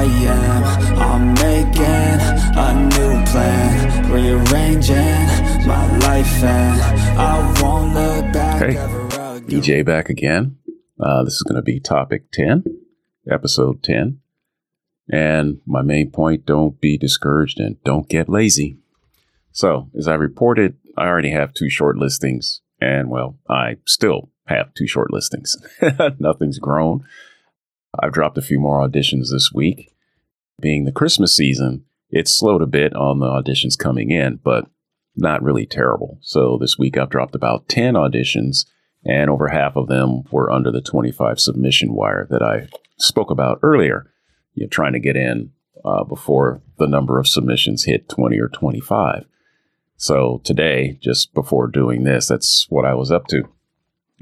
I am. I'm making a new plan, rearranging my life, and I won't look back. Hey, ever again. EJ back again. Uh, this is going to be topic 10, episode 10. And my main point don't be discouraged and don't get lazy. So, as I reported, I already have two short listings, and well, I still have two short listings. Nothing's grown. I've dropped a few more auditions this week. Being the Christmas season, it's slowed a bit on the auditions coming in, but not really terrible. So this week I've dropped about 10 auditions, and over half of them were under the 25 submission wire that I spoke about earlier. You're trying to get in uh, before the number of submissions hit 20 or 25. So today, just before doing this, that's what I was up to.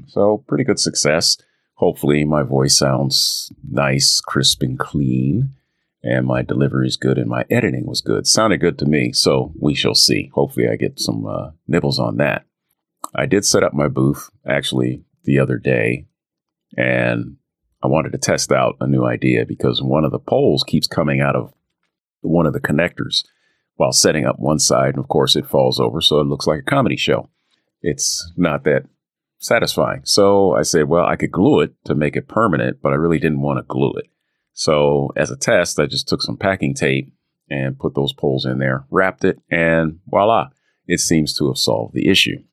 So pretty good success. Hopefully, my voice sounds nice, crisp, and clean, and my delivery is good, and my editing was good. Sounded good to me, so we shall see. Hopefully, I get some uh, nibbles on that. I did set up my booth actually the other day, and I wanted to test out a new idea because one of the poles keeps coming out of one of the connectors while setting up one side, and of course, it falls over, so it looks like a comedy show. It's not that satisfying. So I said, well, I could glue it to make it permanent, but I really didn't want to glue it. So as a test, I just took some packing tape and put those poles in there, wrapped it, and voila, it seems to have solved the issue.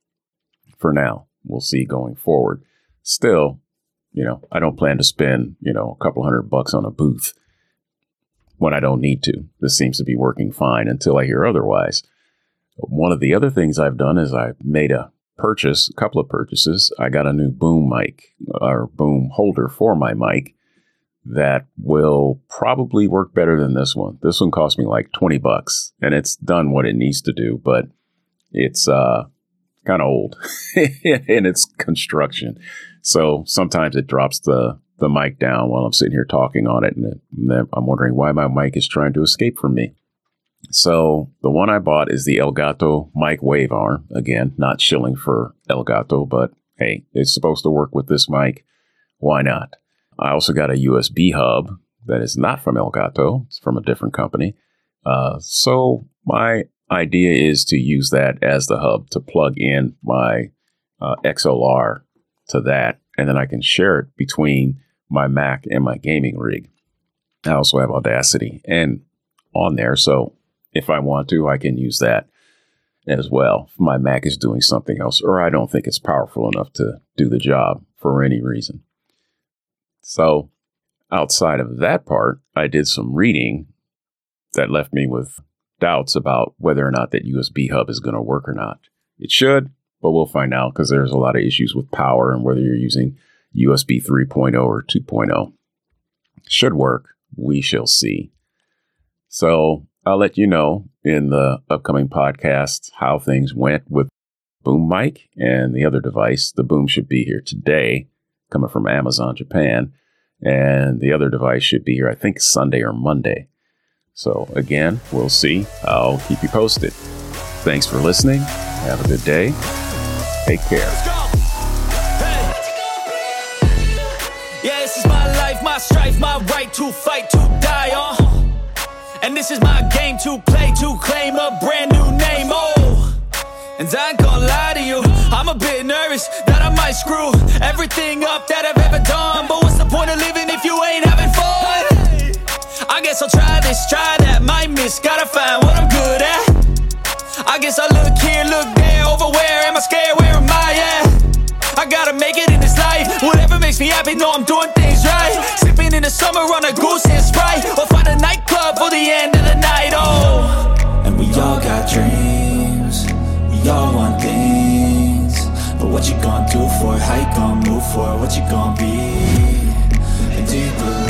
For now, we'll see going forward. Still, you know, I don't plan to spend, you know, a couple hundred bucks on a booth when I don't need to. This seems to be working fine until I hear otherwise. One of the other things I've done is I've made a purchase, a couple of purchases. I got a new boom mic or boom holder for my mic that will probably work better than this one. This one cost me like 20 bucks and it's done what it needs to do, but it's uh kind of old in its construction. So sometimes it drops the the mic down while I'm sitting here talking on it and I'm wondering why my mic is trying to escape from me. So the one I bought is the Elgato mic wave arm. Again, not shilling for Elgato, but hey, it's supposed to work with this mic. Why not? I also got a USB hub that is not from Elgato. It's from a different company. Uh, so my idea is to use that as the hub to plug in my uh, XLR to that, and then I can share it between my Mac and my gaming rig. I also have Audacity and on there, so if I want to, I can use that as well. If my Mac is doing something else, or I don't think it's powerful enough to do the job for any reason. So, outside of that part, I did some reading that left me with doubts about whether or not that USB hub is going to work or not. It should, but we'll find out because there's a lot of issues with power and whether you're using USB 3.0 or 2.0. Should work. We shall see. So I'll let you know in the upcoming podcast how things went with Boom Mic and the other device. The Boom should be here today, coming from Amazon Japan, and the other device should be here, I think, Sunday or Monday. So again, we'll see. I'll keep you posted. Thanks for listening. Have a good day. Take care. Yeah, this is my life, my strife, my right to fight, to die on. This is my game to play, to claim a brand new name. Oh, and I ain't gonna lie to you, I'm a bit nervous that I might screw everything up that I've ever done. But what's the point of living if you ain't having fun? I guess I'll try this, try that, might miss, gotta find what I'm good at. I guess I look here, look there, over where am I scared? Where am I at? I gotta make it in this life. Whatever makes me happy, know I'm doing things right. Sipping in the summer on a goose end of the night, oh. And we all got dreams, we all want things. But what you gonna do for it? How you gonna move for it? What you gonna be? And do you believe?